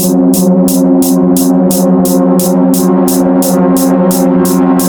Thank you.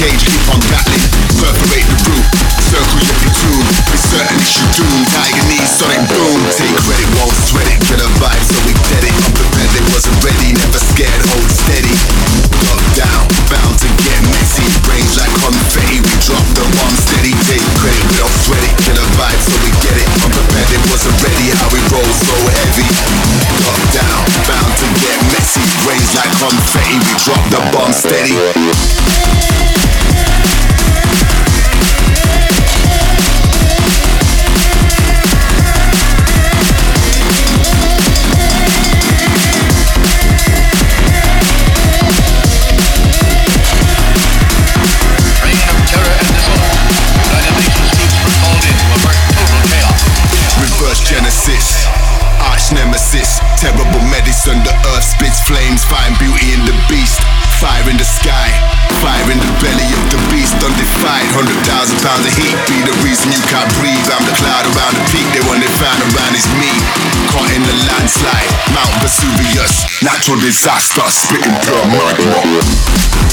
Engage, keep on battling, perforate the group. Circle your platoon, it's certain it's your doom. Tiger knees, sonic boom. Take credit, won't sweat it, get a vibe so we dead it. Unprepared, it wasn't ready, never scared, hold steady. Lock down, bound to get messy Range like confetti, we drop the one steady. Take credit, we don't sweat it, get a vibe so we get it. Unprepared, it wasn't ready, how we roll so heavy. Lock down, bound to get messy. Range like confetti, we drop the natural disaster, spitting through pure magma.